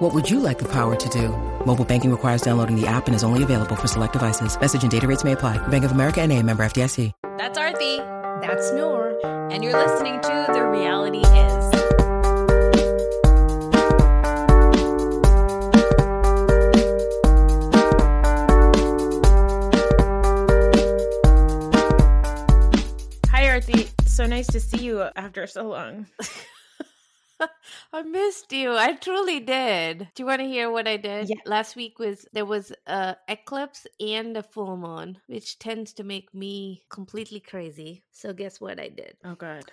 What would you like the power to do? Mobile banking requires downloading the app and is only available for select devices. Message and data rates may apply. Bank of America and a member FDIC. That's Aarti. That's Noor. And you're listening to The Reality Is. Hi, Aarti. So nice to see you after so long. I missed you. I truly did. Do you want to hear what I did? Yeah. Last week was there was a eclipse and a full moon, which tends to make me completely crazy. So guess what I did? Oh, God.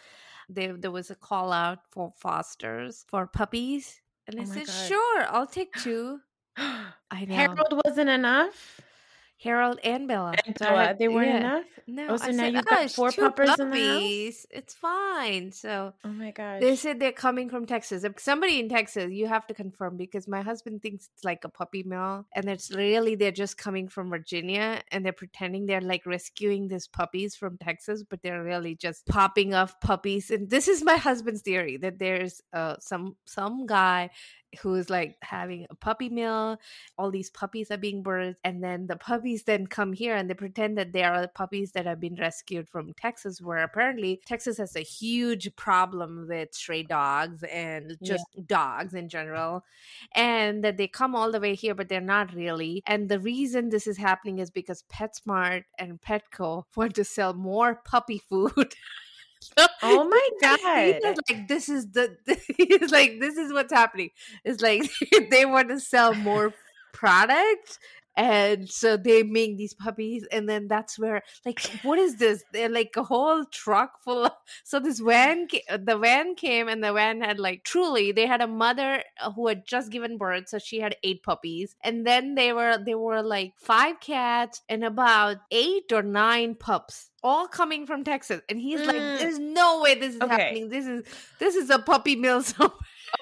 There there was a call out for fosters for puppies, and I Oh said, God. "Sure, I'll take two. I know. Harold wasn't enough. Harold and Bella. And So Bella, had- they weren't yeah. enough. No, Oh, so I now said, you've got four two puppers in the house? puppies. It's fine. So Oh my gosh. They said they're coming from Texas. If somebody in Texas, you have to confirm because my husband thinks it's like a puppy mill, and it's really they're just coming from Virginia and they're pretending they're like rescuing these puppies from Texas, but they're really just popping off puppies. And this is my husband's theory that there's uh, some some guy who is like having a puppy mill. All these puppies are being birthed, and then the puppies then come here and they pretend that they are the puppies that have been rescued from Texas, where apparently Texas has a huge problem with stray dogs and just dogs in general, and that they come all the way here, but they're not really. And the reason this is happening is because PetSmart and Petco want to sell more puppy food. Oh my God. was like this is the he's like this is what's happening. It's like they want to sell more product and so they make these puppies and then that's where like what is this they're like a whole truck full of so this van the van came and the van had like truly they had a mother uh, who had just given birth so she had eight puppies and then they were they were like five cats and about eight or nine pups all coming from texas and he's like Mm. there's no way this is Okay. happening this is this is a puppy mill somewhere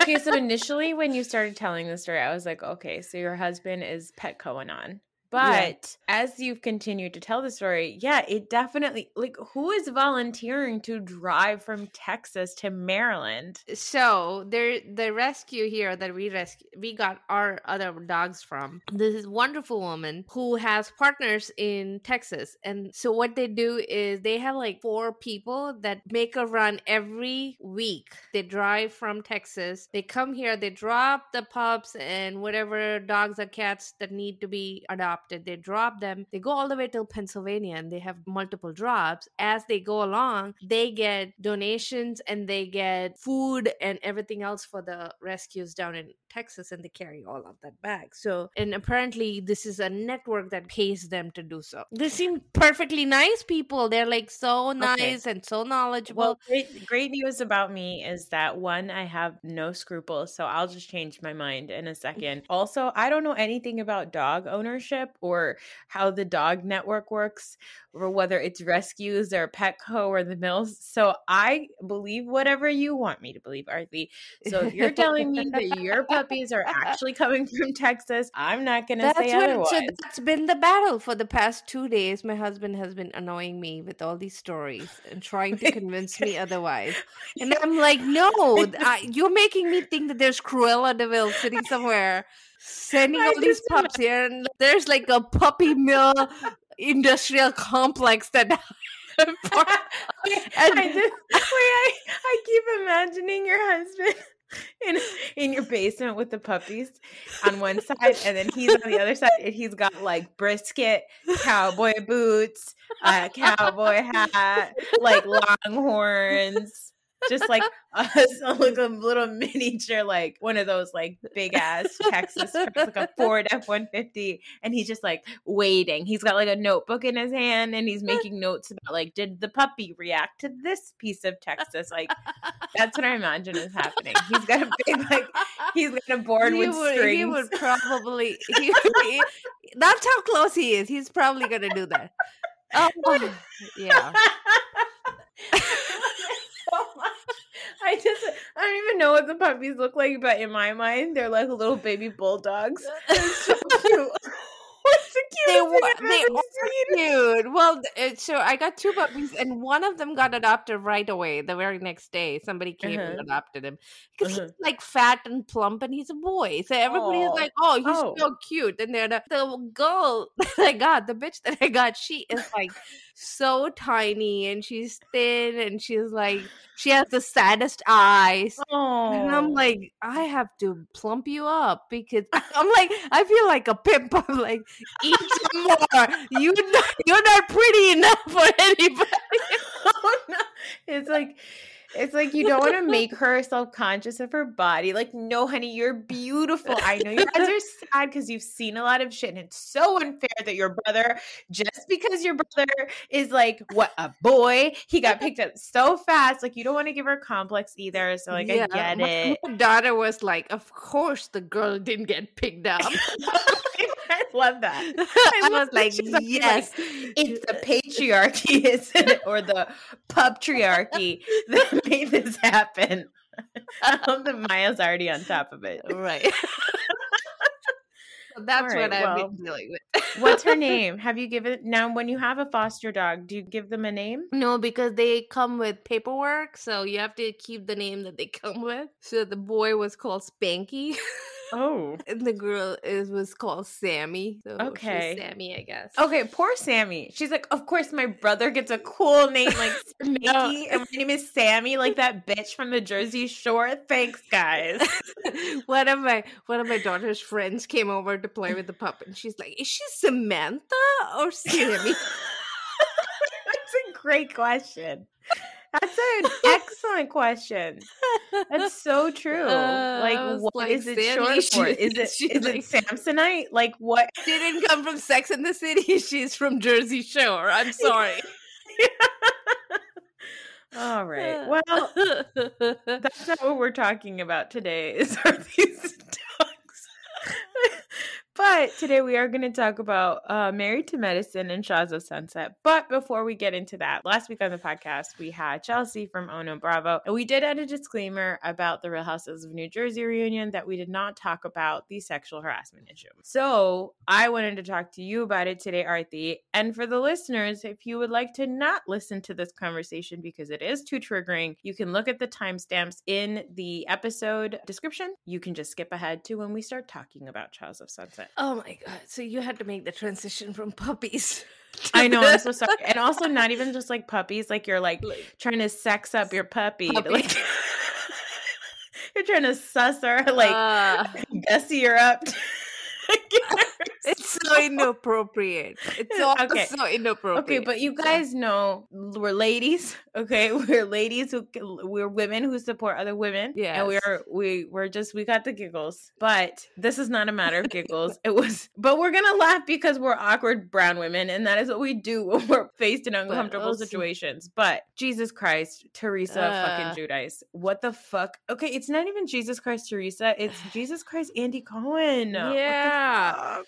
okay, so initially when you started telling the story, I was like, okay, so your husband is Petco and But as you've continued to tell the story, yeah, it definitely like who is volunteering to drive from Texas to Maryland? so there the rescue here that we rescue we got our other dogs from this is wonderful woman who has partners in texas. And so what they do is they have like four people that make a run every week. They drive from texas. They come here they drop the pups and whatever dogs or cats that need to be adopted they drop them they go all the way till pennsylvania and they have multiple drops. As they go along they get donations and they get food and everything else for the rescues down in texas and they carry all of that back so and apparently this is a network that pays them to do so they seem perfectly nice people they're like so nice and so knowledgeable Well, great, great news about me is that one, I have no scruples, so I'll just change my mind in a second. Also, I don't know anything about dog ownership or how the dog network works, or whether it's rescues or Petco or the mills. So I believe whatever you want me to believe, Aarti. So if you're telling me that your puppies are actually coming from Texas, I'm not going to say what, otherwise. so that's been the battle for the past two days. My husband has been annoying me with all these stories and trying to convince me otherwise. And I'm like, no, I, you're making me think that there's Cruella de Vil sitting somewhere sending I all these pups here, and there's like a puppy mill industrial complex that. And- I just, wait, I, I keep imagining your husband in in your basement with the puppies on one side, and then he's on the other side, and he's got like brisket, cowboy boots, a cowboy hat, like longhorns. Just like a, like a little miniature, like one of those like big ass Texas trucks, like a Ford F one fifty, and he's just like waiting. He's got like a notebook in his hand, and he's making notes about like, did the puppy react to this piece of Texas? Like, that's what I imagine is happening. He's got a big like, he's got a board he with would, strings. He would probably. He, he- that's how close he is. He's probably gonna do that. Oh, yeah. Oh so much. I just I don't even know what the puppies look like, but in my mind, they're like little baby bulldogs. They're so cute. What's the They, cutest wa- thing they are cute. Well, uh, so I got two puppies, and one of them got adopted right away. The very next day, somebody came and Uh-huh. adopted him because Uh-huh. he's like fat and plump, and he's a boy. So everybody is like, "Oh, he's Oh. so cute." And then the, the girl that I got, the bitch that I got, she is like so tiny, and she's thin, and she's like, she has the saddest eyes. And I'm Oh. like, I have to plump you up because I'm like, I feel like a pimp. I'm like, eat some more. You not, you're not pretty enough for anybody. oh no. It's like it's like you don't want to make her self-conscious of her body. Like, no, honey, you're beautiful. I know you guys are sad because you've seen a lot of shit, and it's so unfair that your brother, just because your brother is like what a boy, he got picked up so fast. Like, you don't want to give her complex either. So, like, I get my, it. my daughter was like, of course the girl didn't get picked up. I love that. I, love was like, she's like, yes. It's the patriarchy, isn't it? Or the puptriarchy that made this happen. I love that Maya's already on top of it. right. So That's right, what I've well, been dealing with. What's her name? Have you given now when you have a foster dog, do you give them a name? No, because they come with paperwork, so you have to keep the name that they come with. So the boy was called Spanky, Oh. and the girl is was called Sammy. So Okay. Sammy, I guess. Okay, poor Sammy. She's like, of course my brother gets a cool name like Mickey, and my name is Sammy, like that bitch from the Jersey Shore. Thanks, guys. one of my one of my daughter's friends came over to play with the pup, and she's like, "Is she Samantha or Sammy?" That's a great question. That's an excellent question. That's so true. Uh, like, what like, is it Sammy, short for? Is it she's like- it Samsonite? Like what? she didn't come from Sex in the City. She's from Jersey Shore. I'm sorry. All right. Well, that's not what we're talking about today. Is are these? But today we are going to talk about uh, Married to Medicine and Shahs of Sunset. But before we get into that, last week on the podcast we had Chelsea from Ono Bravo, and we did add a disclaimer about the Real Houses of New Jersey reunion that we did not talk about the sexual harassment issue. So I wanted to talk to you about it today, Aarti. And for the listeners, if you would like to not listen to this conversation because it is too triggering, you can look at the timestamps in the episode description. You can just skip ahead to when we start talking about Trials of Sunset. Oh my god! So you had to make the transition from puppies. I know, I'm so sorry. And also, not even just like puppies, like you're like trying to sex up your puppy. Puppy. Like, you're trying to suss her, like, Uh, gussy her up. It's so inappropriate. It's all Okay. so inappropriate. Okay, but you guys know we're ladies. Okay, we're ladies who we're women who support other women. Yeah, and we're we we're just we got the giggles. But this is not a matter of giggles. it was, but we're gonna laugh because we're awkward brown women, and that is what we do when we're faced in uncomfortable also- situations. But Jesus Christ, Teresa Uh. fucking Giudice, what the fuck? Okay, it's not even Jesus Christ Teresa. It's Jesus Christ Andy Cohen. Yeah.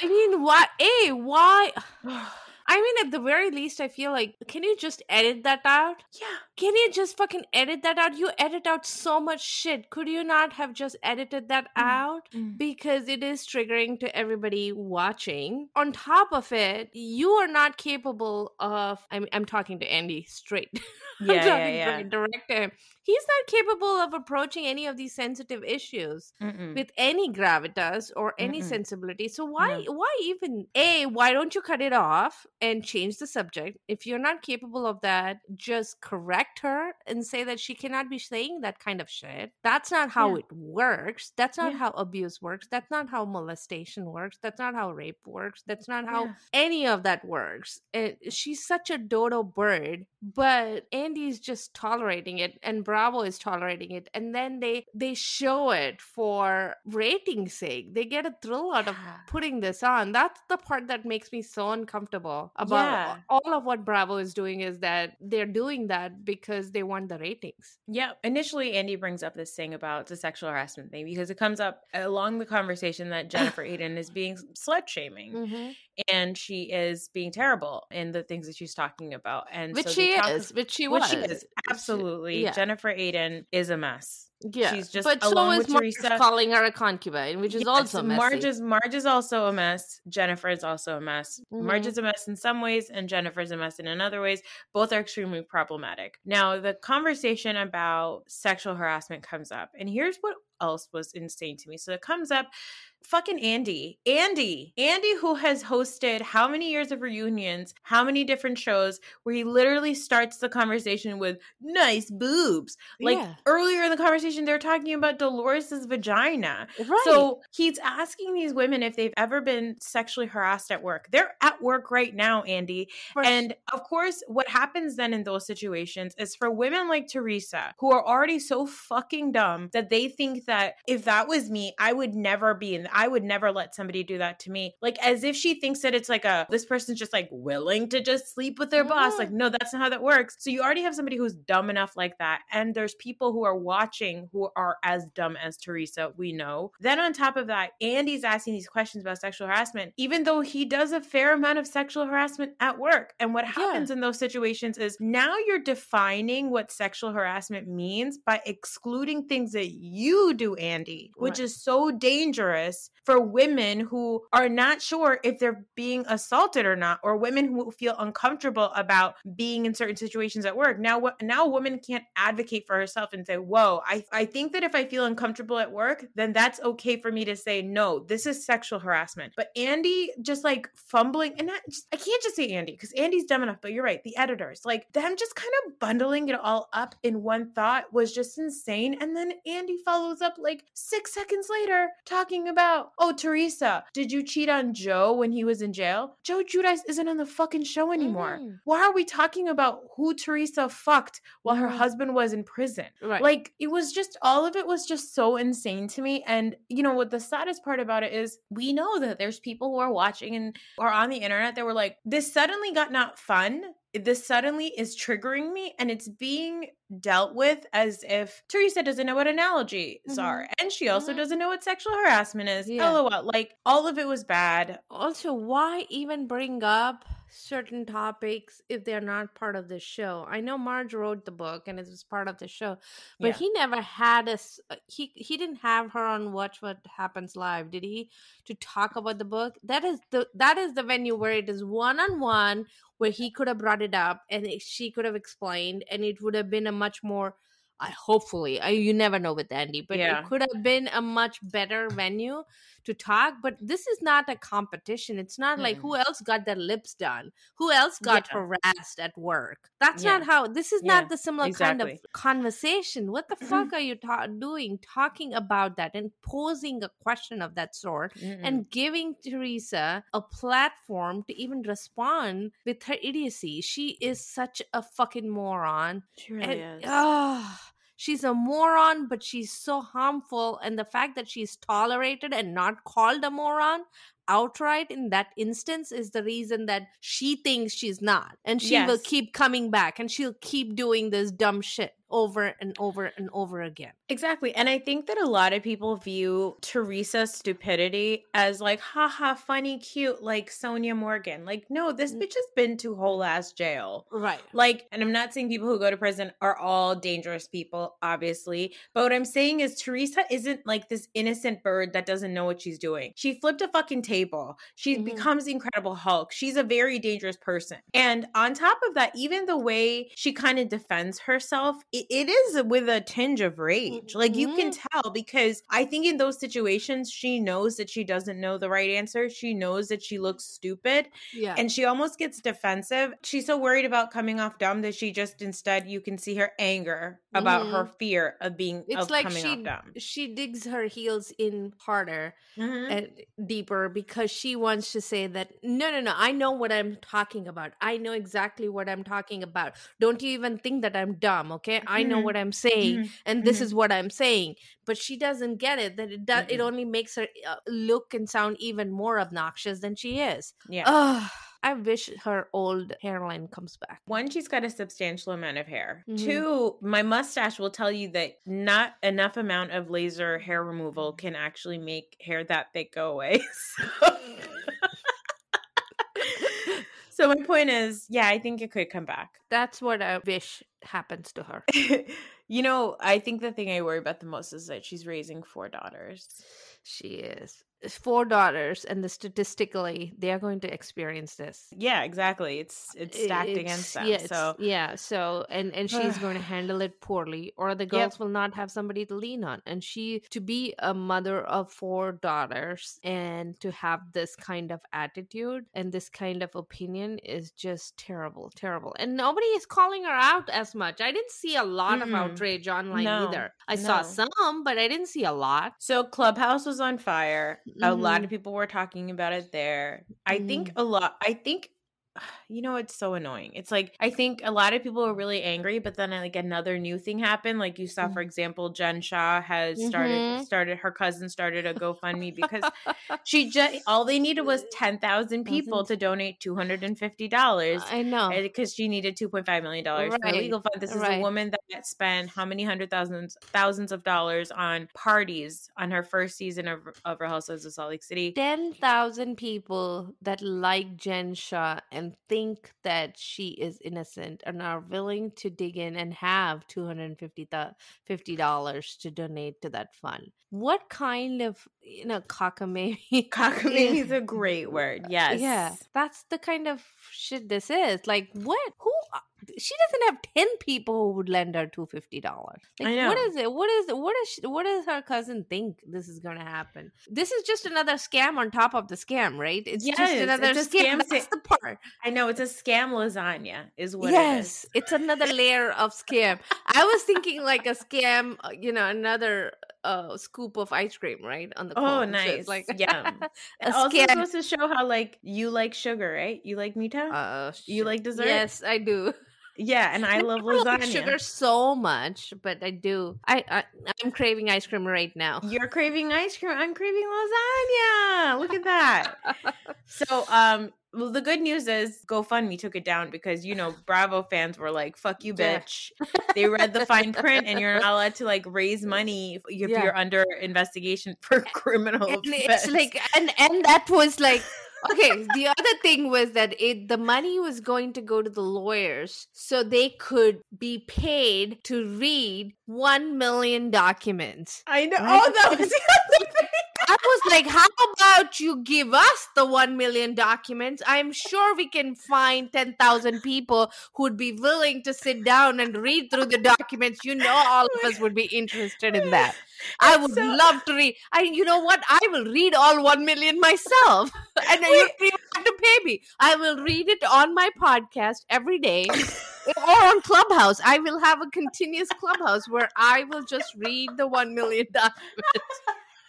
I mean, why? A why? I mean, at the very least, I feel like can you just edit that out? yeah. Can you just fucking edit that out? You edit out so much shit. Could you not have just edited that Mm. out? Because it is triggering to everybody watching. On top of it, you are not capable of. I'm, I'm talking to Andy straight. I'm Yeah, yeah, talking yeah. straight direct to him. He's not capable of approaching any of these sensitive issues Mm-mm. with any gravitas or any Mm-mm. sensibility. So why why even a why don't you cut it off and change the subject? If you're not capable of that, just correct her and say that she cannot be saying that kind of shit. That's not how Yeah. it works. That's not Yeah. how abuse works. That's not how molestation works. That's not how rape works. That's not how Yeah. any of that works. And she's such a dodo bird but Andy's just tolerating it and Bravo is tolerating it and then they they show it for rating sake. They get a thrill out of putting this on. That's the part that makes me so uncomfortable about Yeah. all of what Bravo is doing is that they're doing that because they want the ratings. Yeah, initially Andy brings up this thing about the sexual harassment thing because it comes up along the conversation that Jennifer Aydin is being slut shaming Mm-hmm. and she is being terrible in the things that she's talking about. And Which so she is, which she was. she is absolutely. yeah. Jennifer Aydin is a mess. Yeah, She's just but so along is with Marge Teresa- calling her a concubine, which is Yes, also messy. Marge is Marge is also a mess. Jennifer is also a mess. Marge Mhm. is a mess in some ways, and Jennifer is a mess in another ways. Both are extremely problematic. Now, the conversation about sexual harassment comes up, and here's what else was insane to me. So it comes up. Fucking Andy. Andy. Andy, who has hosted how many years of reunions, how many different shows, where he literally starts the conversation with nice boobs. Like Yeah. earlier in the conversation, they're talking about Dolores's vagina. right. So he's asking these women if they've ever been sexually harassed at work. They're at work right now, Andy. And of course, what happens then in those situations is for women like Teresa, who are already so fucking dumb that they think that if that was me, I would never be in, I would never let somebody do that to me. Like as if she thinks that it's like a, this person's just like willing to just sleep with their boss. Mhm. Like, no, that's not how that works. So you already have somebody who's dumb enough like that. And there's people who are watching who are as dumb as Teresa, we know. Then on top of that, Andy's asking these questions about sexual harassment, even though he does a fair amount of sexual harassment at work. And what happens in those situations is now you're defining what sexual harassment means by excluding things that you do, Andy, which Right. is so dangerous for women who are not sure if they're being assaulted or not, or women who feel uncomfortable about being in certain situations at work. Now, now a woman can't advocate for herself and say, "Whoa, I I think that if I feel uncomfortable at work, then that's okay for me to say no. This is sexual harassment." But Andy just like fumbling, and not just, I can't just say Andy because Andy's dumb enough. But you're right, the editors like them just kind of bundling it all up in one thought was just insane. And then Andy follows up like six seconds later talking about, "Oh, Teresa, did you cheat on Joe when he was in jail?" Joe Giudice isn't on the fucking show anymore. Mhm. Why are we talking about who Teresa fucked while her Mhm. husband was in prison? Right. Like it was just all of it was just so insane to me. And you know what the saddest part about it is we know that there's people who are watching and are on the internet that were like, this suddenly got not fun. This suddenly is triggering me and it's being dealt with as if Teresa doesn't know what analogies Mhm. are. And she also Mhm. doesn't know what sexual harassment is. Yeah. LOL. Like all of it was bad. also why even bring up certain topics if they're not part of the show i know marge wrote the book and it was part of the show but Yeah. he never had us he he didn't have her on watch what happens live did he to talk about the book that is the that is the venue where it is one-on-one where he could have brought it up and it, she could have explained and it would have been a much more I hopefully I, you never know with Andy, but Yeah. it could have been a much better venue to talk. But this is not a competition. It's not like who else got their lips done, who else got Yeah. harassed at work. That's Yeah. not how. This is Yeah, not the similar kind of conversation. What the fuck are you ta- doing, talking about that and posing a question of that sort? Mm-mm. and giving Teresa a platform to even respond with her idiocy. She is such a fucking moron. she really and, is. ah, she's a moron, but she's so harmful. And the fact that she's tolerated and not called a moron outright in that instance is the reason that she thinks she's not. And she will keep coming back and she'll keep doing this dumb shit over and over and over again. Exactly. And I think that a lot of people view Teresa's stupidity as like, haha, funny, cute, like Sonja Morgan. Like, no, this bitch has been to whole ass jail. Right. Like, and I'm not saying people who go to prison are all dangerous people, obviously. But what I'm saying is Teresa isn't like this innocent bird that doesn't know what she's doing. She flipped a fucking table. She Mhm. becomes the Incredible Hulk. She's a very dangerous person. And on top of that, even the way she kind of defends herself it, is with a tinge of rage. Like you can Mhm. tell because I think in those situations she knows that she doesn't know the right answer. She knows that she looks stupid Yeah. and she almost gets defensive. She's so worried about coming off dumb that she just instead you can see her anger about her fear of being it's of like coming she off dumb. she digs her heels in harder Mhm. and deeper because she wants to say that no no no i know what i'm talking about i know exactly what i'm talking about don't you even think that i'm dumb okay i know Mhm. what i'm saying Mhm. and this is what i'm saying but she doesn't get it that it does it only makes her uh, look and sound even more obnoxious than she is Yeah. Ugh, i wish her old hairline comes back One, she's got a substantial amount of hair. Mhm. Two, my mustache will tell you that not enough amount of laser hair removal can actually make hair that thick go away. So, so my point is, yeah, I think it could come back. that's what i wish happens to her you know, I think the thing I worry about the most is that she's raising four daughters. she is four daughters and the statistically they are going to experience this Yeah, exactly. It's uh, it's stacked It's- against them. yeah, so yeah so and and she's going to handle it poorly or the girls will not have somebody to lean on and she to be a mother of four daughters and to have this kind of attitude and this kind of opinion is just terrible terrible and nobody is calling her out as much i didn't see a lot of Mm-mm. outrage online No, either i saw some but i didn't see a lot So Clubhouse was on fire. A lot of mm-hmm. people were talking about it there. I think mm-hmm. a lot I think you know it's so annoying. It's like I think a lot of people are really angry, but then like another new thing happened. Like you saw, for mm-hmm. example, Jen Shah has started Mhm. started her cousin started a GoFundMe because she just all they needed was ten thousand people mm-hmm. to donate two hundred and fifty dollars. i know eh, Because she needed two point five million dollars for Right, legal fund. This is a woman that spent how many hundred thousands thousands of dollars on parties on her first season of, of Real Housewives of Salt Lake City. 10,000 people that like Jen Shah and think that she is innocent and are willing to dig in and have $250 to donate to that fund. What kind of, you know, cockamamie? Cockamamie is a great word. Yes. Yeah, that's the kind of shit this is. Like, what? Who? Uh, She doesn't have ten people who would lend her two fifty dollars. Like, I know. is it? What is what is she, what does her cousin think this is going to happen? This is just another scam on top of the scam, right? It's just Yes, another it's scam. scam That's the part. I know it's a scam lasagna, is what yes, it is. it's another layer of scam. I was thinking like a scam, uh, you know, another uh scoop of ice cream, right? On the Oh, cone. So nice. it's like And also scam. supposed to show how like you like sugar, right? You like Mita? Uh, You like dessert? Yes, I do. Yeah, and I love like lasagna. sugar so much, but I do. I, I I'm craving ice cream right now. You're craving ice cream. I'm craving lasagna. Look at that. So, um, well, the good news is GoFundMe took it down because you know Bravo fans were like, "Fuck you, Yeah. bitch." They read the fine print, and you're not allowed to like raise money if if Yeah. you're under investigation for criminal and offense. it's like and and that was like okay the other thing was that it the money was going to go to the lawyers so they could be paid to read 1 million documents I know. Right? Oh, that was the other thing. I was like, how about you give us the 1 million documents? I'm sure we can find 10,000 people who would be willing to sit down and read through the documents. You know, all of us would be interested in that. I would so- love to read. I, you know what? I will read all 1 million myself. And then you don't have to pay me. I will read it on my podcast every day or on Clubhouse. I will have a continuous Clubhouse where I will just read the 1 million documents.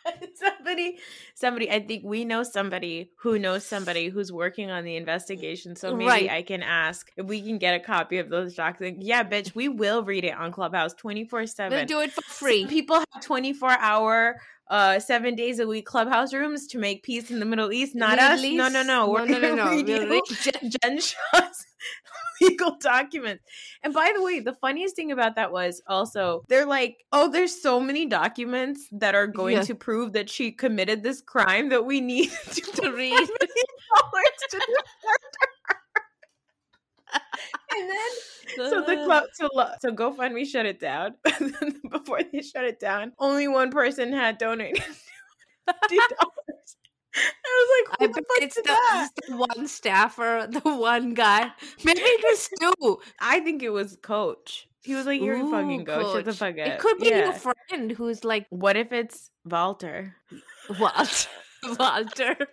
somebody somebody i think we know somebody who knows somebody who's working on the investigation so maybe Right. i can ask if we can get a copy of those documents yeah bitch we will read it on clubhouse 24 We'll 7 do it for free. people have 24 hour uh seven days a week clubhouse rooms to make peace in the middle east not Middle us no no no No, we're no, no, gonna no. read We'll read- Jen, Jen Shah's legal documents and by the way the funniest thing about that was also they're like oh there's so many documents that are going Yeah. to prove that she committed this crime that we need to, read. $25 million to defend her. and then so the uh. club, so so GoFundMe shut it down. Before they shut it down, only one person had donated fifty dollars. I was like, I "What the bet fuck it's is the, that?" it's the one staffer, the one guy. Maybe it was two. I think it was Coach. He was like, "You're a fucking Ooh, goat. Shut the coach. fuck up." It could be Yeah. your friend who's like What if it's Walter? Walter. Walter.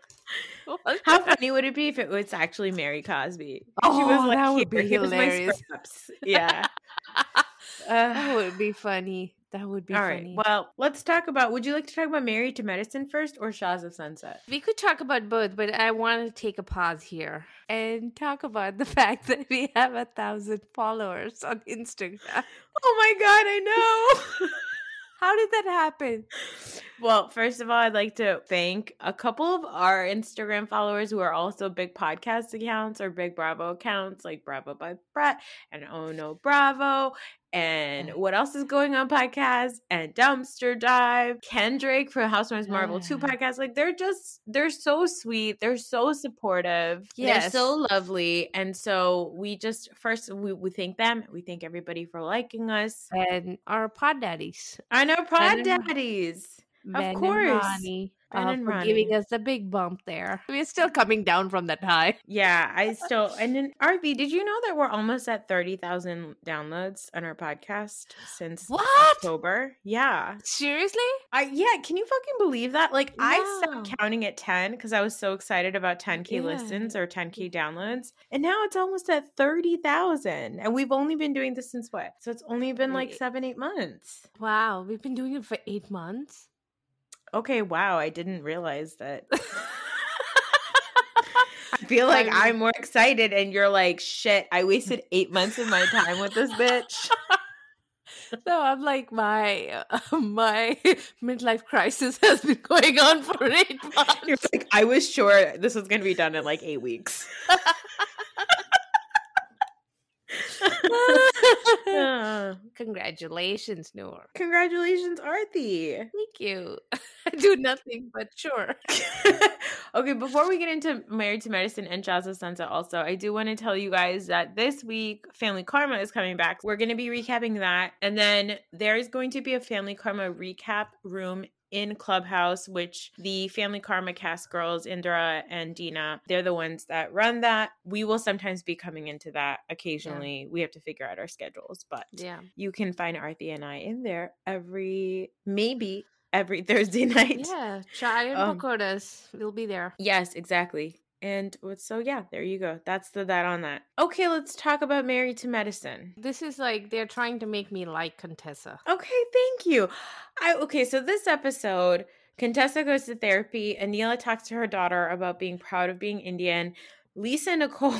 How funny would it be if it was actually Mary Cosby? she Oh, that would be "Here, here's my hilarious." scraps." Yeah. that Uh, would be funny. That would be all right. funny. Well, let's talk about. Would you like to talk about Married to Medicine first or Shahs of Sunset? we could talk about both, but I want to take a pause here and talk about the fact that we have a thousand followers on Instagram. Oh my god, I know. How did that happen? Well, first of all, I'd like to thank a couple of our Instagram followers who are also big podcast accounts or big Bravo accounts, like Bravo by Brett and Oh No Bravo. And what else is going on podcast and Dumpster Dive, Kendrick from Housewives Marvel 2 Ah. podcast. Like they're just they're so sweet. They're so supportive. They're so lovely. And so we just first we, we thank them. We thank everybody for liking us. And our pod daddies, I know Prod Ben and- Daddies. Ben and course. Ronnie, Ben uh, and for giving us the big bump there. We're still coming down from that high. Yeah, I still and then RV, did you know that we're almost at thirty thousand downloads on our podcast since What? October? Yeah. Seriously? I yeah, can you fucking believe that? Like I stopped counting at 10 because I was so excited about 10k Yeah. listens or 10k downloads. And now it's almost at 30,000. And we've only been doing this since what? So it's only been like 7 8 months. Wow, we've been doing it for eight months. Okay, wow, I didn't realize that. I feel like I'm- I'm more excited, and you're like, shit, I wasted eight months of my time with this bitch. No, I'm like my uh, my midlife crisis has been going on for eight months. You're like, I was sure this was going to be done in like eight weeks. Congratulations, Noor. Congratulations, Aarti. Thank you. I do nothing but sure. okay, before we get into Married to Medicine and Shahs of Sunset, also, I do want to tell you guys that this week, Family Karma is coming back. We're going to be recapping that. And then there's going to be a Family Karma recap room in Clubhouse, which the Family Karma cast girls, Indra and Dina, they're the ones that run that. We will sometimes be coming into that occasionally. We have to figure out our schedules, but Yeah. you can find Aarti and I in there every, maybe every Thursday night. Yeah. Chai and Um. We'll be there. Yes, exactly. And so, yeah, there you go. That's the that on that. Okay, let's talk about Married to Medicine. This is like they're trying to make me like Contessa. Okay, thank you. I okay, so this episode, Contessa goes to therapy. Anila talks to her daughter about being proud of being Indian. Lisa Nicole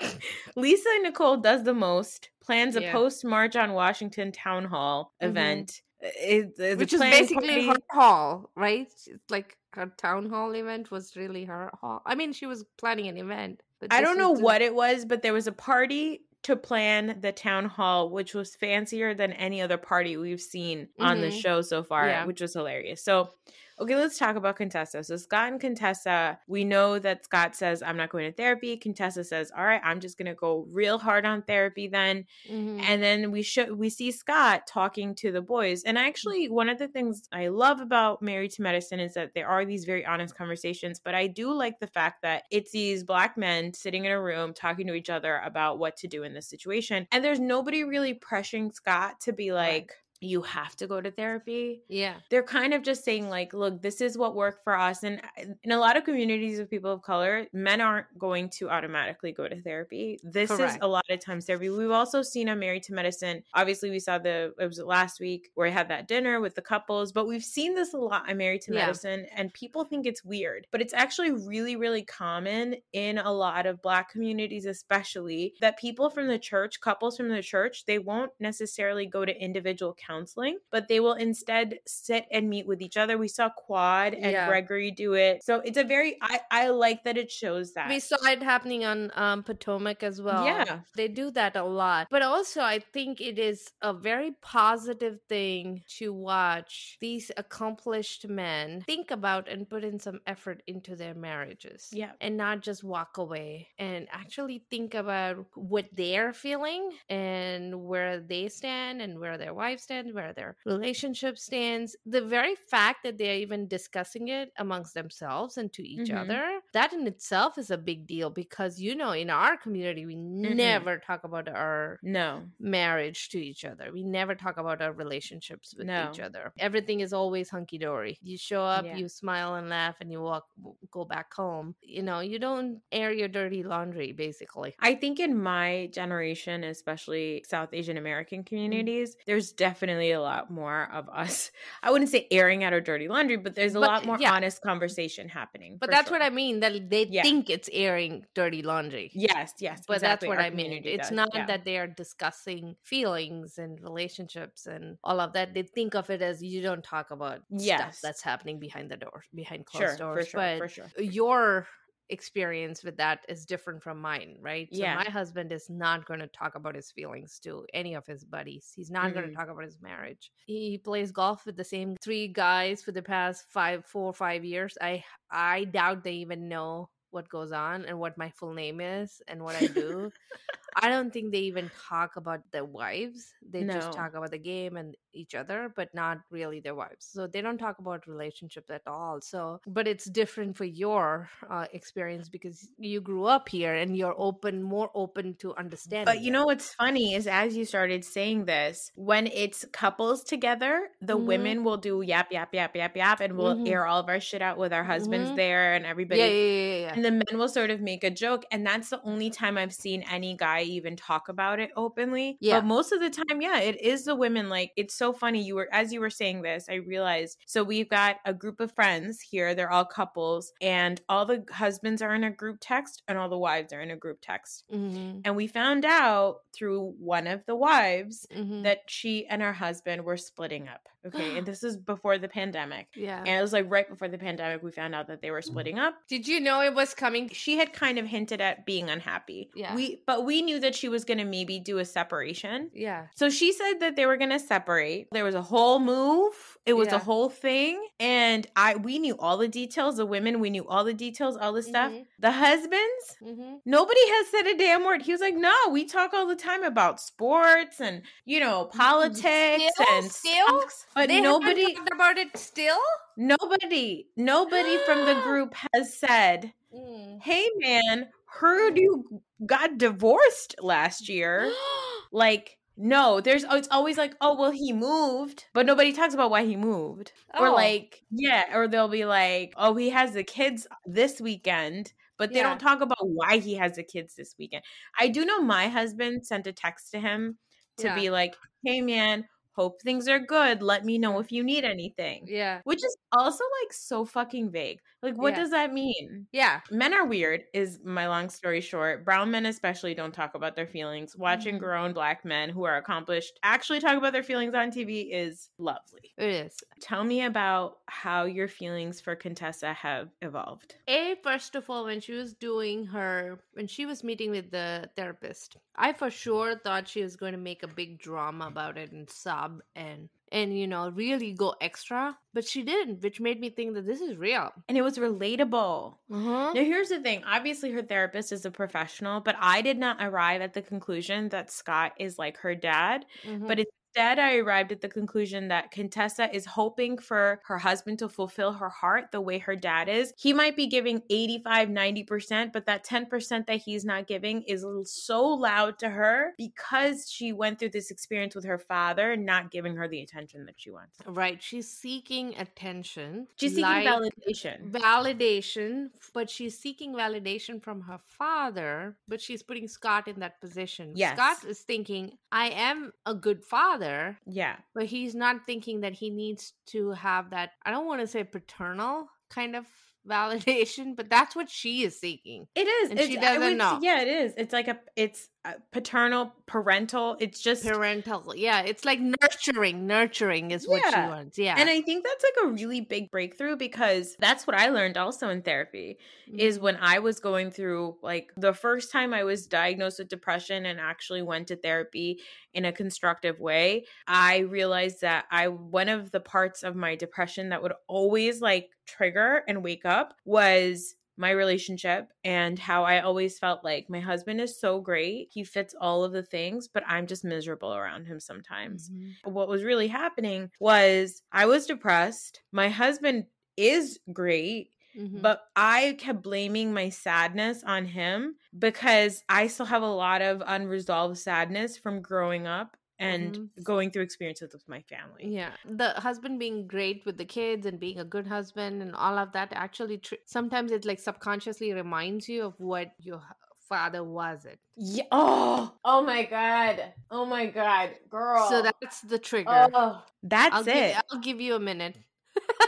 Lisa Nicole does the most, plans a Yeah. post march on Washington town hall Mhm. event. It- Which is basically party- her hall, right? It's like her town hall event was really her hall. I mean, she was planning an event. I don't know what it was, but there was a party to plan the town hall, which was fancier than any other party we've seen on the Mhm. show so far, Yeah. which was hilarious. So, okay, let's talk about Contessa. So, Scott and Contessa, we know that Scott says, I'm not going to therapy. Contessa says, All right, I'm just going to go real hard on therapy then. Mhm. And then we show we see Scott talking to the boys. And actually, one of the things I love about Married to Medicine is that there are these very honest conversations. But I do like the fact that it's these black men sitting in a room talking to each other about what to do in this situation. And there's nobody really pressuring Scott to be like, you have to go to therapy. Yeah. they're kind of just saying like look this is what worked for us and uh, in a lot of communities of people of color men aren't going to automatically go to therapy. This is a lot of times therapy. We've also seen on married to medicine. Obviously we saw the it was last week where i had that dinner with the couples but we've seen this a lot on married to Yeah. medicine and people think it's weird but it's actually really really common in a lot of black communities especially that people from the church couples from the church they won't necessarily go to individual counseling but they will instead sit and meet with each other we saw quad and Yeah. gregory do it so it's a very i i like that it shows that We saw it happening on um, Potomac as well. Yeah. They do that a lot. But also, I think it is a very positive thing to watch these accomplished men think about and put in some effort into their marriages. Yeah. And not just walk away and actually think about what they're feeling and where they stand and where their wives stand stands, where their relationship stands. The very fact that they're even discussing it amongst themselves and to each Mhm. other, that in itself is a big deal because, you know, in our community, we never talk about our No. marriage to each other. We never talk about our relationships with No. each other. Everything is always hunky dory. You show up, Yeah. you smile and laugh, and you walk, go back home. You know, you don't air your dirty laundry, basically. I think in my generation, especially South Asian American Mm. communities, there's definitely a lot more of us. I wouldn't say airing out our dirty laundry, but there's a But, lot more yeah. honest conversation happening. But that's what. I mean. That they Yeah. think it's airing dirty laundry. Yes, yes. But exactly. that's what Our I mean. It's does, not yeah. that they are discussing feelings and relationships and all of that. They think of it as you don't talk about Yes. stuff that's happening behind the door, behind closed Sure, doors. for sure, but for sure. your experience with that is different from mine, right? So Yeah. my husband is not going to talk about his feelings to any of his buddies. He's not going Mhm. to talk about his marriage. He plays golf with the same three guys for the past five, four or five years. I I doubt they even know what goes on and what my full name is and what I do. I don't think they even talk about their wives. They just talk about the game and each other, but not really their wives. So they don't talk about relationships at all. So, but it's different for your uh, experience because you grew up here and you're open, more open to understanding. But you it. know what's funny is as you started saying this, when it's couples together, the Mhm. women will do yap yap yap yap yap, and we'll Mhm. air all of our shit out with our husbands Mhm. there and everybody. yeah, yeah, yeah, yeah. And the men will sort of make a joke, and that's the only time I've seen any guy even talk about it openly. Yeah. But most of the time, yeah, it is the women. Like it's so funny. You were as you were saying this, I realized. So we've got a group of friends here. They're all couples, and all the husbands are in a group text, and all the wives are in a group text. Mhm, And we found out through one of the wives mhm. that she and her husband were splitting up. Okay. and this is before the pandemic. yeah. And it was like right before the pandemic, we found out that they were splitting up. Did you know it was coming? She had kind of hinted at being unhappy. Yeah. We but we knew that she was gonna maybe do a separation. Yeah. So she said that they were gonna separate. There was a whole move. It was Yeah. a whole thing. And I we knew all the details. The women, we knew all the details, all the stuff. Mhm. The husbands, hmm Nobody has said a damn word. He was like, "No, we talk all the time about sports and you know politics Still? and Still? stocks, but they nobody, talked about it still. nobody, nobody from the group has said, Mm. "Hey, man, heard you got divorced last year." Like, no, there's oh, it's always like, "Oh, well, he moved," but nobody talks about why he moved. Or Oh. like, yeah, or they'll be like, "Oh, he has the kids this weekend." But they Yeah. don't talk about why he has the kids this weekend. I do know my husband sent a text to him to Yeah. be like, "Hey man, hope things are good. Let me know if you need anything." yeah. Which is also like so fucking vague. Like what Yeah. does that mean? Yeah. Men are weird is my long story short. Brown men especially don't talk about their feelings. Watching Mhm. grown black men who are accomplished actually talk about their feelings on TV is lovely. It is. Tell me about how your feelings for Contessa have evolved. A, first of all, when she was doing her, when she was meeting with the therapist, I for sure thought she was going to make a big drama about it and sob and, and, you know, really go extra. But she didn't, which made me think that this is real. And it was relatable. Uh-huh. Now, here's the thing. Obviously, her therapist is a professional, but I did not arrive at the conclusion that Scott is like her dad. But instead, I arrived at the conclusion that Contessa is hoping for her husband to fulfill her heart the way her dad is. He might be giving 85, 90%, but that 10% that he's not giving is so loud to her because she went through this experience with her father, not giving her the attention that she wants. Right. She's seeking attention. She's seeking like validation. validation, but she's seeking validation from her father, but she's putting Scott in that position. Yes. Scott is thinking, I am a good father, Yeah. but he's not thinking that he needs to have that, I don't want to say paternal kind of validation, but that's what she is seeking. It is. And she doesn't would- know. Yeah, it is. It's like a. It's paternal, parental. It's just. Parental. Yeah, it's like nurturing. Nurturing is what she wants. Yeah. And I think that's like a really big breakthrough because that's what I learned also in therapy is Mhm. when I was going through like the first time I was diagnosed with depression and actually went to therapy in a constructive way, I realized that I one of the parts of my depression that would always like trigger and wake up was my relationship and how I always felt like my husband is so great. He fits all of the things, but I'm just miserable around him sometimes. Mhm. What was really happening was I was depressed. My husband is great. Mhm. But I kept blaming my sadness on him because I still have a lot of unresolved sadness from growing up and Mhm. going through experiences with my family. Yeah, the husband being great with the kids and being a good husband and all of that actually tr- sometimes it like subconsciously reminds you of what your father wasn't. Yeah. Oh, oh my god. Oh my god, girl. So that's the trigger. oh, that's I'll it. Give, I'll give you a minute.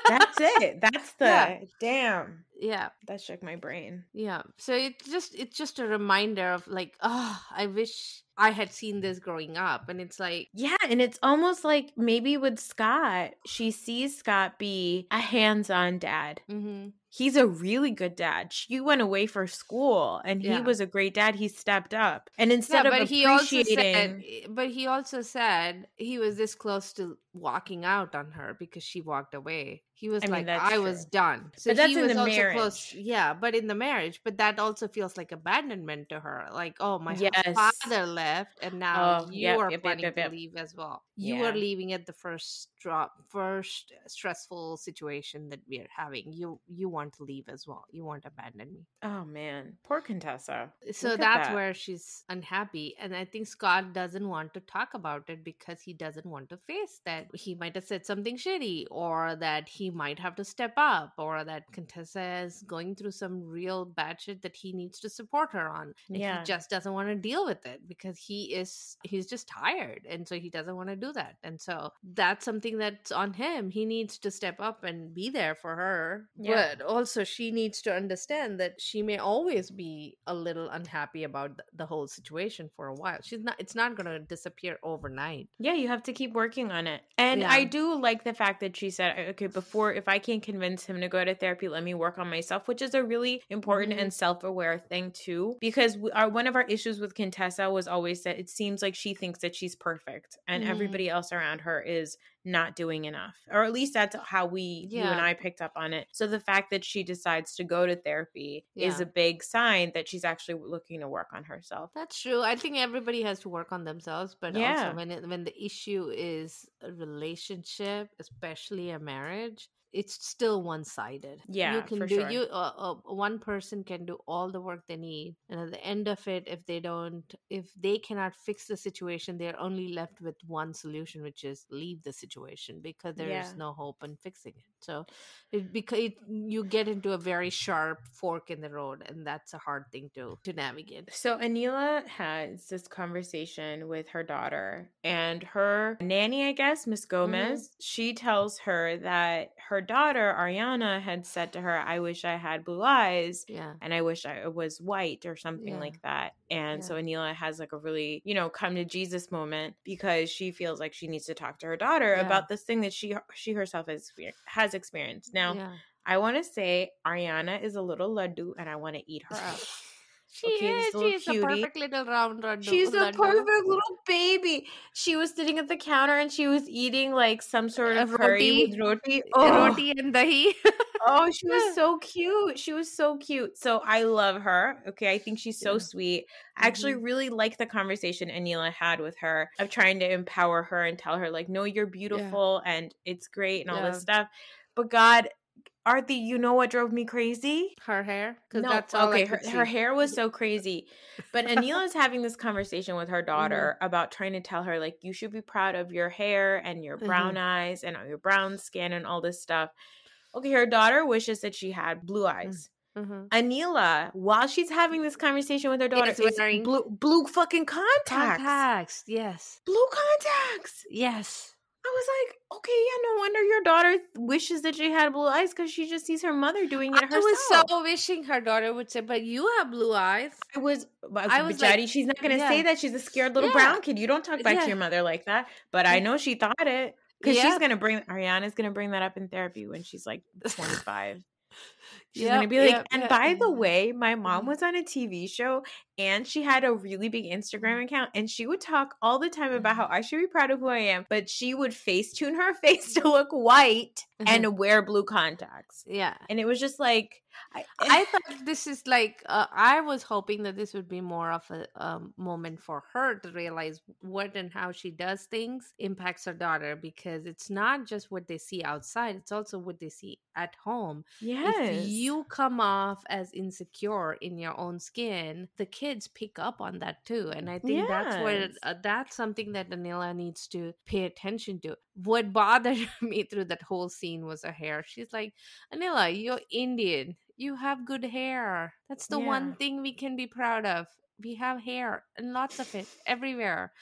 that's it. That's the Yeah. damn. Yeah, That shook my brain. yeah. So it's just it's just a reminder of like, oh, I wish I had seen this growing up, and it's like, Yeah, and it's almost like maybe with Scott, she sees Scott be a hands-on dad. mhm. he's a really good dad. She went away for school and he Yeah. was a great dad. He stepped up. And instead yeah, but of he also appreciating said, but he also said he was this close to walking out on her because she walked away. He was I like, that's I was done. So he in was the also close. Yeah, but in the marriage, but that also feels like abandonment to her. Like, oh, my Yes. father left, and now Oh, you yep, are yep, planning yep, to leave as well. You Yeah. are leaving at the first drop, first uh, stressful situation that we are having. You you want to leave as well. You want to abandon me Oh man, poor Contessa. Uh, so Look that's that. where she's unhappy and i think scott doesn't want to talk about it because he doesn't want to face that he might have said something shitty or that he might have to step up or that contessa is going through some real bad shit that he needs to support her on and Yeah. he just doesn't want to deal with it because he is he's just tired and so he doesn't want to do that and so that's something that's on him he needs to step up and be there for her Yeah. but also she needs to understand that she may always be a little unhappy about the whole situation for a while she's not it's not going to disappear overnight Yeah, you have to keep working on it. And Yeah. I do like the fact that she said, okay, before, if I can't convince him to go to therapy, let me work on myself, which is a really important Mhm. and self aware thing, too. Because we, our, one of our issues with Contessa was always that it seems like she thinks that she's perfect and Mhm. everybody else around her is not doing enough. Or at least that's how we, you and I picked up on it. So the fact that she decides to go to therapy is a big sign that she's actually looking to work on herself. that's true i think everybody has to work on themselves but Yeah. also when it, when the issue is a relationship especially a marriage it's still one-sided Yeah, you can do sure. you uh, uh, one person can do all the work they need and at the end of it if they don't if they cannot fix the situation they're only left with one solution which is leave the situation because there's Yeah. no hope in fixing it so it because it, you get into a very sharp fork in the road and that's a hard thing to to navigate So Anila has this conversation with her daughter and her nanny, I guess, Miss Gomez. She tells her that her daughter, Ariana, had said to her, I wish I had blue eyes yeah and I wish I was white or something Yeah. like that. And Yeah. so Anila has like a really, you know, come to Jesus moment because she feels like she needs to talk to her daughter Yeah. about this thing that she she herself has has experienced. Now, I want to say Ariana is a little laddu and I want to eat her up. She Okay, is she's a perfect little round She's a perfect little baby. She was sitting at the counter and she was eating like some sort of curry roti. with roti. Oh. Roti and dahi oh, she was so cute. She was so cute. So I love her. Okay, I think she's so Yeah. sweet. I actually Mhm. really like the conversation Anila had with her of trying to empower her and tell her like, no, you're beautiful and it's great and all this stuff. But God, Aarti, you know what drove me crazy? her hair because No, that's all okay. Her, her hair was so crazy, but Anila is having this conversation with her daughter Mm-hmm. about trying to tell her like you should be proud of your hair and your brown Mm-hmm. eyes and your brown skin and all this stuff. Okay, her daughter wishes that she had blue eyes. Mhm. Anila, while she's having this conversation with her daughter, is wearing- blue blue fucking contacts. contacts yes Blue contacts. yes I was like, okay, yeah, no wonder your daughter wishes that she had blue eyes because she just sees her mother doing it I herself. I was so wishing her daughter would say, "But you have blue eyes." I was, but I was like- she's not gonna yeah. say that she's a scared little Yeah. brown kid. You don't talk back Yeah. to your mother like that. But I know she thought it because she's gonna bring Ariana's gonna bring that up in therapy when she's like 25. She's Yep, gonna be like, yep, and yep. by the way, my mom Mhm. was on a TV show and she had a really big Instagram account and she would talk all the time about how Mm-hmm. I should be proud of who I am, but she would face tune her face to look white Mm-hmm. and wear blue contacts. yeah. And it was just like I, I thought this is like uh, I was hoping that this would be more of a um, moment for her to realize what and how she does things impacts her daughter because it's not just what they see outside; it's also what they see at home. yes. If you come off as insecure in your own skin, the kids pick up on that too, and I think that's where uh, that's something that Anila needs to pay attention to. What bothered me through that whole scene was her hair. She's like, Anila, you're Indian. You have good hair. That's the Yeah. one thing we can be proud of. We have hair and lots of it everywhere.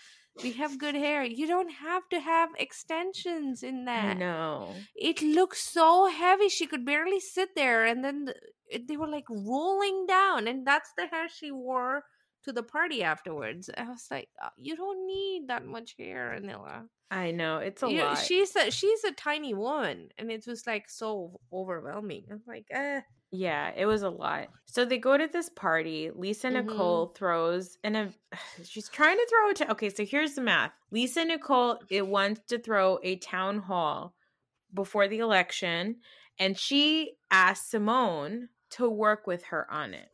We have good hair. You don't have to have extensions in that No. it looks so heavy she could barely sit there and then they were like rolling down and that's the hair she wore to the party afterwards i was like "Uh, you don't need that much hair anila I know. It's a You- lot. she's a she's a tiny woman and it was like so overwhelming i'm like eh. Yeah, it was a lot. So they go to this party. Lisa Mhm. Nicole throws and a she's trying to throw it to okay, so here's the math. Lisa Nicole it wants to throw a town hall before the election, and she asked Simone to work with her on it.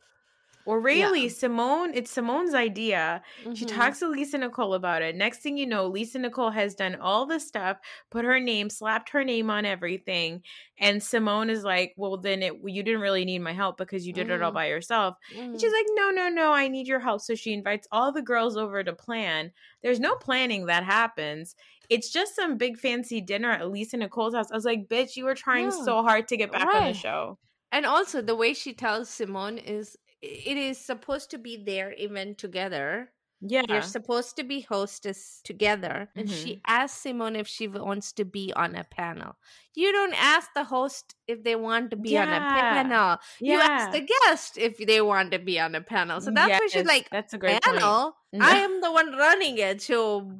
Or really, Simone, it's Simone's idea. She Mhm. talks to Lisa Nicole about it. Next thing you know, Lisa Nicole has done all the stuff, put her name, slapped her name on everything, and Simone is like, "Well, then it you didn't really need my help because you did it all Mhm. by yourself." And Mhm. she's like, "No, no, no, I need your help." So she invites all the girls over to plan. There's no planning that happens. It's just some big fancy dinner at Lisa Nicole's house. I was like, "Bitch, you were trying Yeah. so hard to get back on the show." and also the way she tells simone is it is supposed to be their event together Yeah. They're supposed to be hostess together, and Mm-hmm. she asks Simone if she wants to be on a panel. You don't ask the host if they want to be on a Yeah. panel. You ask the guest if they want to be on a panel. So that's where she's like, that's a great panel. No. I am the one running it. So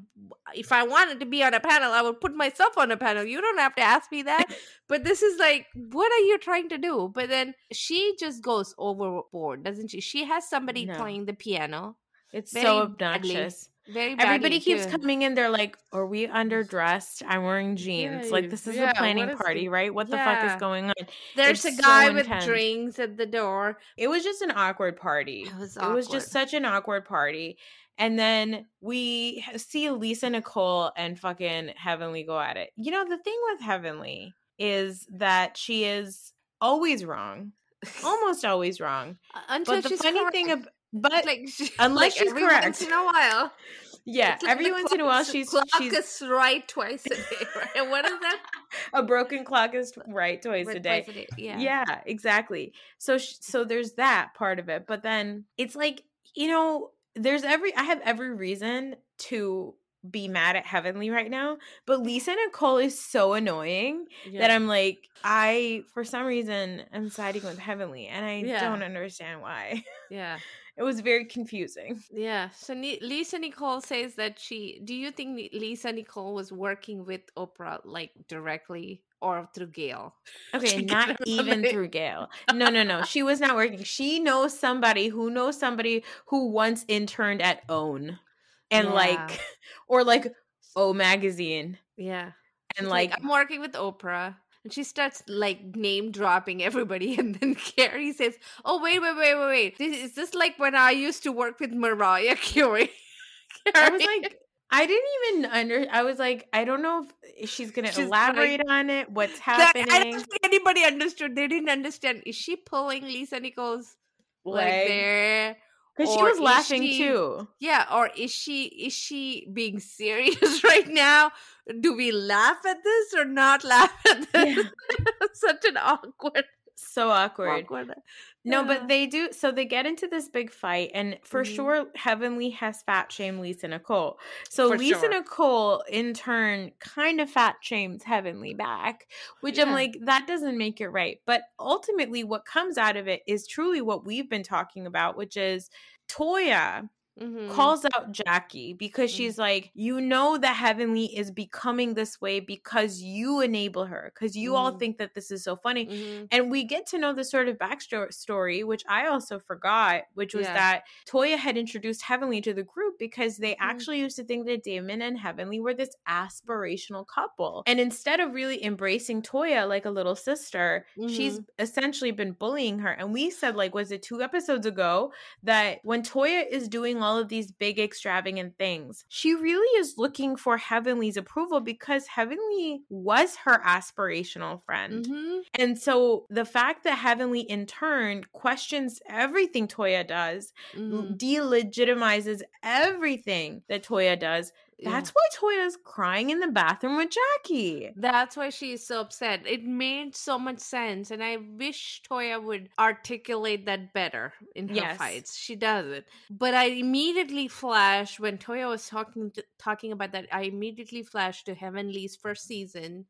if I wanted to be on a panel, I would put myself on a panel. You don't have to ask me that. but this is like, what are you trying to do? But then she just goes overboard, doesn't she? She has somebody No. playing the piano. It's Very so obnoxious. Very Everybody keeps too. coming in. They're like, "Are we underdressed? I'm wearing jeans. like this is yeah, a planning party, the- right? What the fuck is going on?" There's It's a so guy with intense. drinks at the door. It was just an awkward party. It was It was just such an awkward party. And then we see Lisa Nicole and fucking Heavenly go at it. You know, the thing with Heavenly is that she is always wrong, almost always wrong. Uh, Until But the she's funny correct. thing, ab- but like she- unless like she's every correct. once in a while. yeah, like every once in a while she's clock she's is right twice a day, right? What is that? a broken clock is right twice Right, a day. twice Yeah. yeah exactly so sh- so there's that part of it but then it's like you know there's every i have every reason to be mad at heavenly right now but lisa nicole is so annoying that i'm like i for some reason am siding with heavenly and i Yeah. don't understand why yeah. It was very confusing Yeah. So Ni- Lisa Nicole says that she. Do you think Lisa Nicole was working with Oprah like directly or through Gail? Okay, not even it. through Gail. No, no, no. She was not working. She knows somebody who knows somebody who once interned at OWN and Yeah. like, or like O Magazine. Yeah. And She's like, I'm working with Oprah. And she starts like name dropping everybody, and then Carrie says, "Oh wait, wait, wait, wait, wait! This, is this like when I used to work with Mariah Carey?" I was like, I didn't even under. I was like, I don't know if she's gonna She's elaborate on it. What's happening? I don't think anybody understood. They didn't understand. Is she pulling Lisa Nicole's like Leg. there? Because she was laughing she- too. Yeah, or is she is she being serious right now? Do we laugh at this or not laugh at this? Such an awkward, So awkward. awkward. No, but they do. So they get into this big fight, and for Mhm. sure, Heavenly has fat shamed Lisa Nicole. So For Lisa sure. Nicole, in turn, kind of fat shames Heavenly back, which I'm like, that doesn't make it right. But ultimately, what comes out of it is truly what we've been talking about, which is Toya Mhm. calls out Jackie because Mhm. she's like, you know that Heavenly is becoming this way because you enable her, because you all Mhm. think that this is so funny. Mhm. And we get to know the sort of backstory, which I also forgot, which was Yeah. that Toya had introduced Heavenly to the group because they Mhm. actually used to think that Damon and Heavenly were this aspirational couple. And instead of really embracing Toya like a little sister, she's Mhm. essentially been bullying her. And we said, like, was it two episodes ago that when Toya is doing all of these big, extravagant things, she really is looking for Heavenly's approval because Heavenly was her aspirational friend. Mhm. And so the fact that Heavenly in turn questions everything Toya does, Mhm. delegitimizes everything that Toya does. That's why Toya's crying in the bathroom with Jackie. That's why she's so upset. It made so much sense, and I wish Toya would articulate that better in her Yes. fights. She doesn't. But I immediately flashed when Toya was talking to, talking about that. I immediately flashed to Heavenly's first season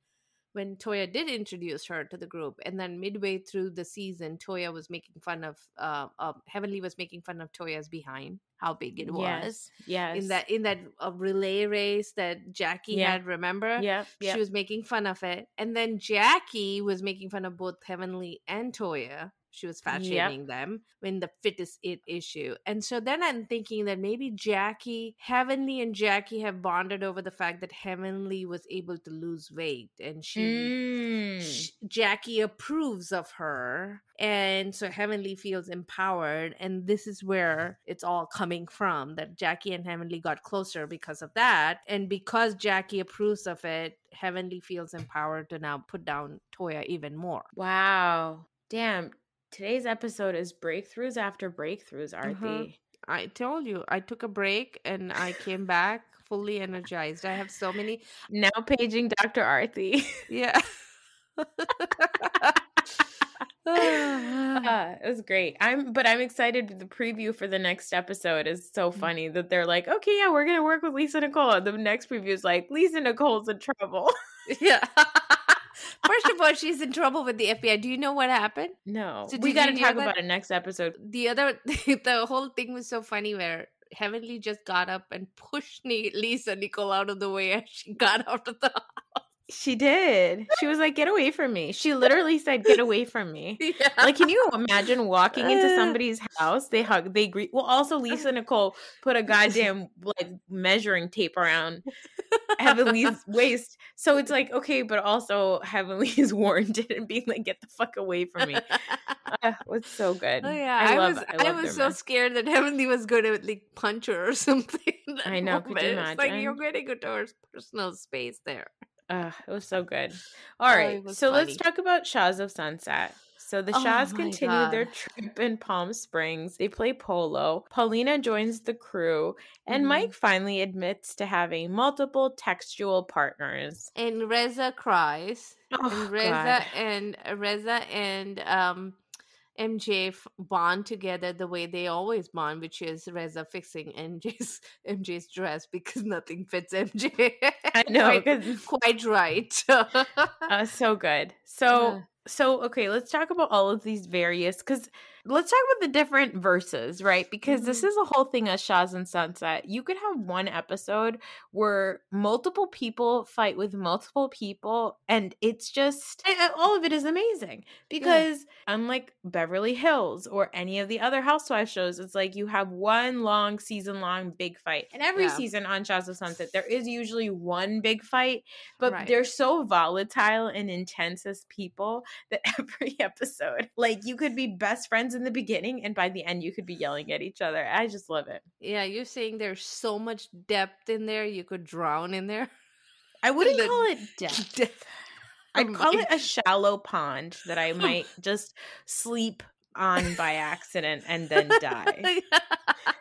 when Toya did introduce her to the group, and then midway through the season, Toya was making fun of uh, uh Heavenly was making fun of Toya's behind, how big it was Yes. Yes. in that in that uh, relay race that Jackie Yeah. had. Remember? Yeah, Yep. She was making fun of it. And then Jackie was making fun of both Heavenly and Toya. She was fat Yep. shaming them in the fit is it issue. And so then I'm thinking that maybe Jackie, Heavenly and Jackie have bonded over the fact that Heavenly was able to lose weight and she. Mm. sh- Jackie approves of her, and so Heavenly feels empowered. And this is where it's all coming from that Jackie and Heavenly got closer because of that. And because Jackie approves of it, Heavenly feels empowered to now put down Toya even more. Wow. Damn. Today's episode is breakthroughs after breakthroughs, Aarti. I told you, I took a break and I came back fully energized. I have so many. Now paging Dr. Aarti. Yeah. Uh, it was great. I'm but I'm excited. The preview for the next episode is so Mm. funny that they're like, okay, yeah, we're gonna work with Lisa Nicole. And the next preview is like, Lisa Nicole's in trouble. yeah. First of all, she's in trouble with the FBI. Do you know what happened? no. So we gotta talk about it next episode. the other the whole thing was so funny where Heavenly just got up and pushed Lisa Nicole out of the way as she got out of the house. She did. She was like, get away from me. She literally said, get away from me. Yeah. Like, can you imagine walking into somebody's house? They hug, they greet. Well, also Lisa Nicole put a goddamn like measuring tape around Heavenly's waist. So it's like, okay, but also Heavenly is warranted and being like, get the fuck away from me. Uh, it was so good. Oh yeah, I, love, was I, I, was so scared that Heavenly was going to like punch her or something. I know, could you moment. It's like you're imagine? going to go to her personal space there. Uh, it was so good. All Oh, right, was so let's talk about Shahs of Sunset. So the Oh Shahs my continue their trip in Palm Springs. They play polo. Paulina joins the crew, and Mhm. Mike finally admits to having multiple textual partners. And Reza cries. Oh, and Reza God. and Reza and um MJ bond together the way they always bond, which is Reza fixing MJ's MJ's dress because nothing fits MJ. I know, quite, quite right. Uh, so good. So Yeah. so okay, let's talk about all of these various because let's talk about the different verses, right? Because this Mhm. is a whole thing of Shahs and Sunset. You could have one episode where multiple people fight with multiple people, and it's just and all of it is amazing. Because unlike Beverly Hills or any of the other housewife shows, it's like you have one long season long big fight. And every Yeah. season on Shahs of Sunset, there is usually one big fight, but Right. they're so volatile and intense as people that every episode, like you could be best friends in the beginning, and by the end, you could be yelling at each other. I just love it. yeah, you're saying there's so much depth in there, you could drown in there. I wouldn't The call it depth. Depth. I'd call it a shallow pond that I might just sleep on by accident and then die.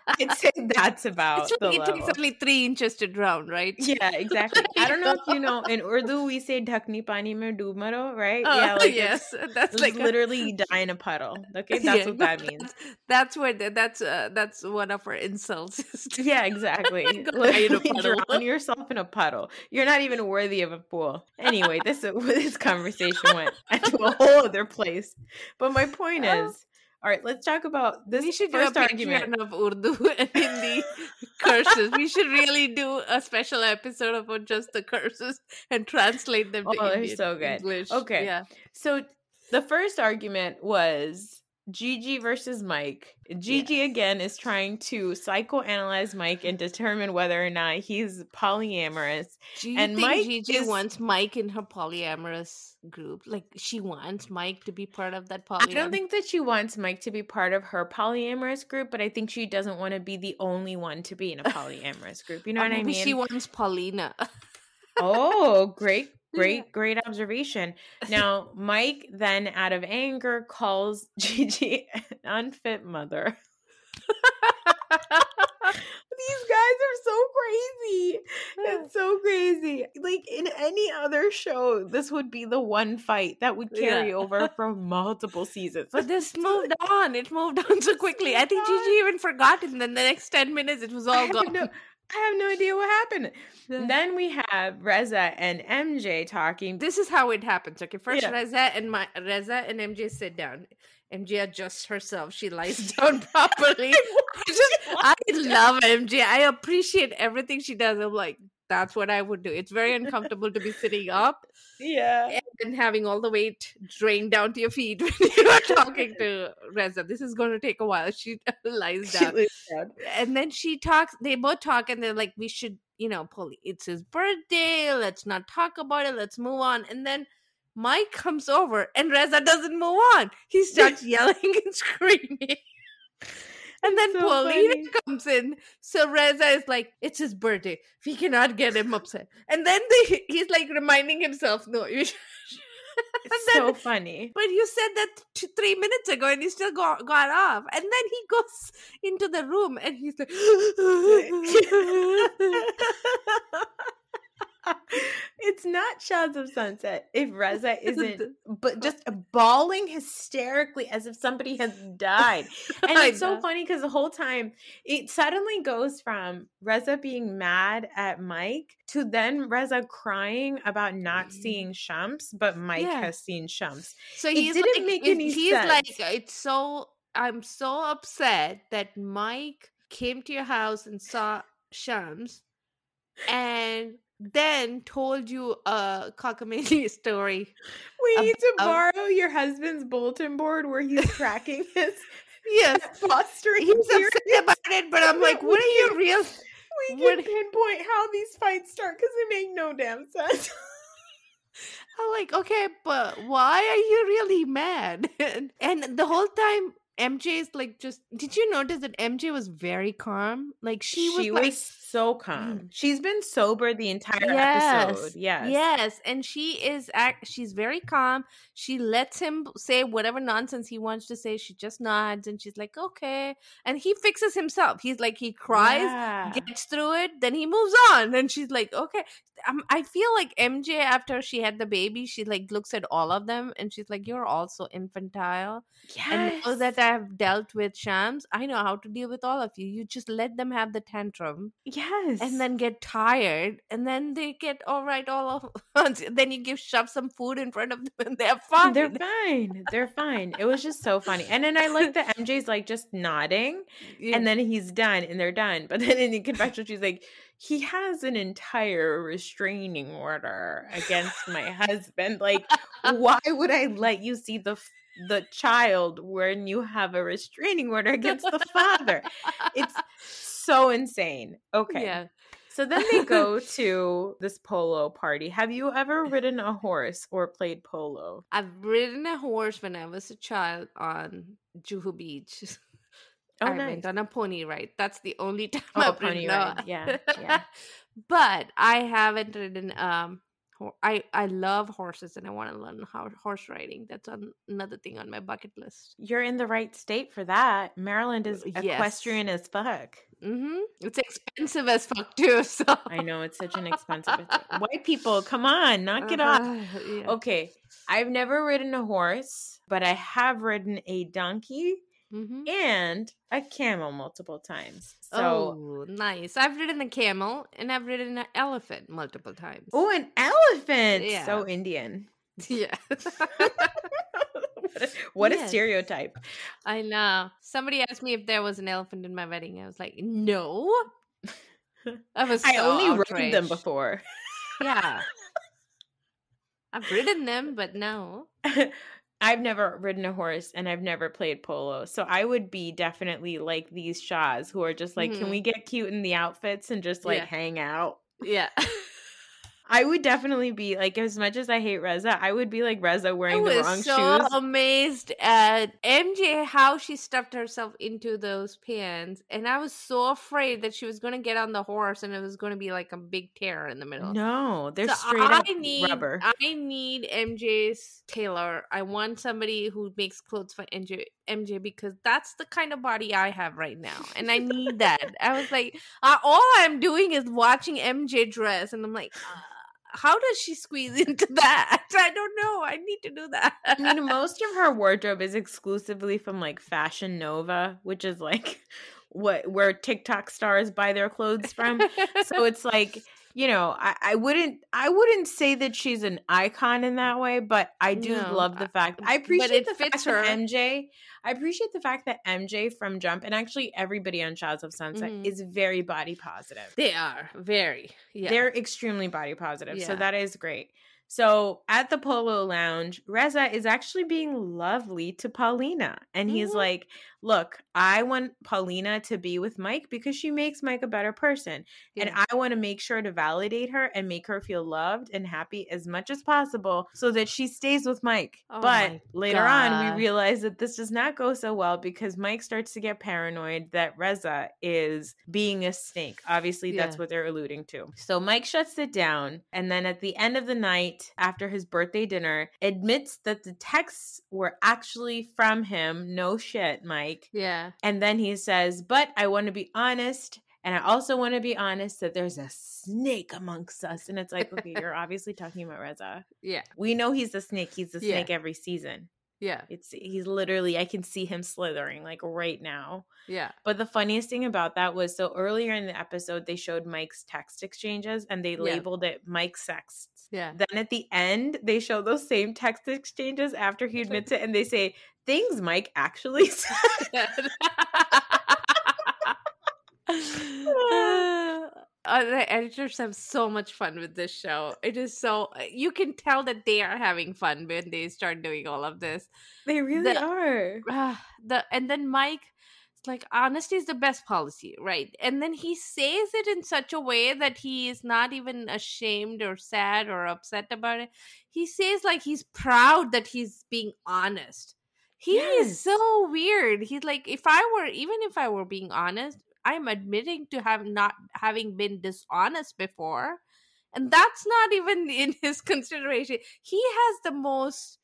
I'd say that's about the it level. takes only three inches to drown, right? Yeah, exactly. I don't know if you know in Urdu we say "dhakni pani mein maro," right? Oh, yeah, like yes, that's like a- literally die in a puddle. Okay, that's Yeah, what that means. That's, where the, that's uh, that's one of our insults. Yeah, exactly. Go die in a puddle. drown yourself in a puddle. You're not even worthy of a pool. Anyway, this this conversation went to a whole other place. But my point Oh. is, All right, let's talk about this we should do a argument. Of Urdu and Hindi curses. We should really do a special episode about just the curses and translate them to Oh, they're Indian so good. English. Okay. Yeah. So the first argument was Gigi versus Mike. Gigi again is trying to psychoanalyze Mike and determine whether or not he's polyamorous. Do you And think Mike Gigi is- wants Mike in her polyamorous group? Like she wants Mike to be part of that polyamorous. Group. I don't think that she wants Mike to be part of her polyamorous group, but I think she doesn't want to be the only one to be in a polyamorous group. You know what I maybe mean? She wants Paulina. oh, great, great, great observation. Now, Mike then, out of anger, calls Gigi an unfit mother. These guys are so crazy. It's so crazy. Like in any other show, this would be the one fight that would carry Yeah. over for multiple seasons. But this moved on. It moved on so quickly. I think Gigi even forgot it. And then the next 10 minutes, it was all gone. I have no idea what happened. Yeah. Then we have Reza and MJ talking. This is how it happens. Okay, first Yeah. Reza and my Reza and MJ sit down. MJ adjusts herself. She lies down properly. I just I love MJ. I appreciate everything she does. I'm like, that's what I would do. It's very uncomfortable to be sitting up yeah. and having all the weight drained down to your feet when you are talking to Reza. This is going to take a while. She lies down. lays down. and then she talks they both talk and they're like we should you know pull it's his birthday let's not talk about it let's move on and then mike comes over and reza doesn't move on he starts yelling and screaming and then so Paulina funny. comes in. So Reza is like, it's his birthday. We cannot get him upset. And then they, he's like reminding himself, no, you should. It's And so funny. but you said that t- three minutes ago and he still got, got off. And then he goes into the room and he's like, it's not Shahs of Sunset if Reza isn't, but just uh, bawling hysterically as if somebody has died. And it's so funny because the whole time it suddenly goes from Reza being mad at Mike to then Reza crying about not mm-hmm. seeing Shams, but Mike Yeah. has seen Shams. So he's didn't like, make any he's like, it's so, I'm so upset that Mike came to your house and saw Shams and then told you a cockamamie story. We Ab- need to borrow your husband's bulletin board where he's tracking his Yes. fostering He's theory. upset about it, but I'm like, what are you real? We can What- pinpoint how these fights start because they make no damn sense. I'm like, okay, but why are you really mad? and, and the whole time, MJ is like, just did you notice that MJ was very calm? Like she was like, so calm. She's been sober the entire Yes, episode. Yes. Yes, and she is act she's very calm. She lets him say whatever nonsense he wants to say. She just nods and she's like, "Okay." And he fixes himself. He's like he cries, Yeah. gets through it, then he moves on. And she's like, "Okay." Um, I feel like MJ after she had the baby, she like looks at all of them and she's like, "You're also infantile." Yes. And now that I've dealt with Shams, I know how to deal with all of you. You just let them have the tantrum yes. and then get tired and then they get all right all of then you give shove some food in front of them and they're fine they're fine. They're fine. It was just so funny. And then I like that MJ's like just nodding Yeah. and then he's done and they're done. But then in the confessional, she's like, he has an entire restraining order against my husband. Like, why would I let you see the the child when you have a restraining order against the father? It's so insane. Okay. yeah So then they go to this polo party. Have you ever ridden a horse or played polo? i've ridden a horse when i was a child on juhu beach Oh, i nice. went on a pony ride that's the only time Oh, i've ridden a- pony ride. Yeah, yeah. but i haven't ridden um ho- I, I love horses and I want to learn how horse riding. That's on, another thing on my bucket list. You're in the right state for that. Maryland is Yes. equestrian as fuck. hmm It's expensive as fuck too. So I know it's such an expensive. White people, come on, knock it off. Uh-huh, yeah. Okay, I've never ridden a horse, but I have ridden a donkey Mhm. and a camel multiple times. So, oh, nice. I've ridden a camel and I've ridden an elephant multiple times. oh, an elephant. Yeah. So Indian. yeah. what a Yes. stereotype. I know. Somebody asked me if there was an elephant in my wedding. I was like, no. I was. I so only rode them before. Yeah. I've ridden them, but no. I've never ridden a horse and I've never played polo. So I would be definitely like these Shahs who are just like, can Mhm. we get cute in the outfits and just like Yeah. hang out? Yeah. I would definitely be like, as much as I hate Reza, I would be like Reza wearing the wrong so shoes. I was so amazed at MJ how she stuffed herself into those pants, and I was so afraid that she was going to get on the horse and it was going to be like a big tear in the middle. No, they're So straight up I need, rubber. I need MJ's tailor. I want somebody who makes clothes for MJ, MJ because that's the kind of body I have right now, and I need that. I was like, uh, all I'm doing is watching MJ dress, and I'm like, uh, how does she squeeze into that? I don't know. I need to do that. I mean, most of her wardrobe is exclusively from like Fashion Nova, which is like what where TikTok stars buy their clothes from. so it's like you know I, I wouldn't i wouldn't say that she's an icon in that way but i do No, love the fact i appreciate it the fact fits that her. mj i appreciate the fact that mj from jump and actually everybody on Shahs of sunset Mhm. is very body positive they are very. Yeah. they're extremely body positive so that is great so at the polo lounge reza is actually being lovely to paulina and he's Mhm. like look i want paulina to be with mike because she makes mike a better person and I want to make sure to validate her and make her feel loved and happy as much as possible so that she stays with Mike. Oh but later on, we realize that this does not go so well because Mike starts to get paranoid that Reza is being a snake. Obviously, that's Yeah. what they're alluding to. So Mike shuts it down. And then at the end of the night, after his birthday dinner, admits that the texts were actually from him. No shit, Mike. Yeah. And then he says, But I want to be honest. And I also want to be honest that there's a snake amongst us. And it's like, okay, you're obviously talking about Reza. Yeah. We know he's the snake. He's the Yeah. snake every season. Yeah. It's he's literally I can see him slithering like right now. Yeah. But the funniest thing about that was so earlier in the episode they showed Mike's text exchanges and they Yeah. labeled it Mike sexts. Yeah. Then at the end they show those same text exchanges after he admits it and they say things Mike actually said. Ah. Uh, the editors have so much fun with this show. It is so you can tell that they are having fun when they start doing all of this. They really The- are. Ah, the and then Mike, it's like honesty is the best policy, right? And then he says it in such a way that he is not even ashamed or sad or upset about it. He says like he's proud that he's being honest. He Yes. is so weird. He's like, if I were even if I were being honest, I'm admitting to have not having been dishonest before. And that's not even in his consideration. He has the most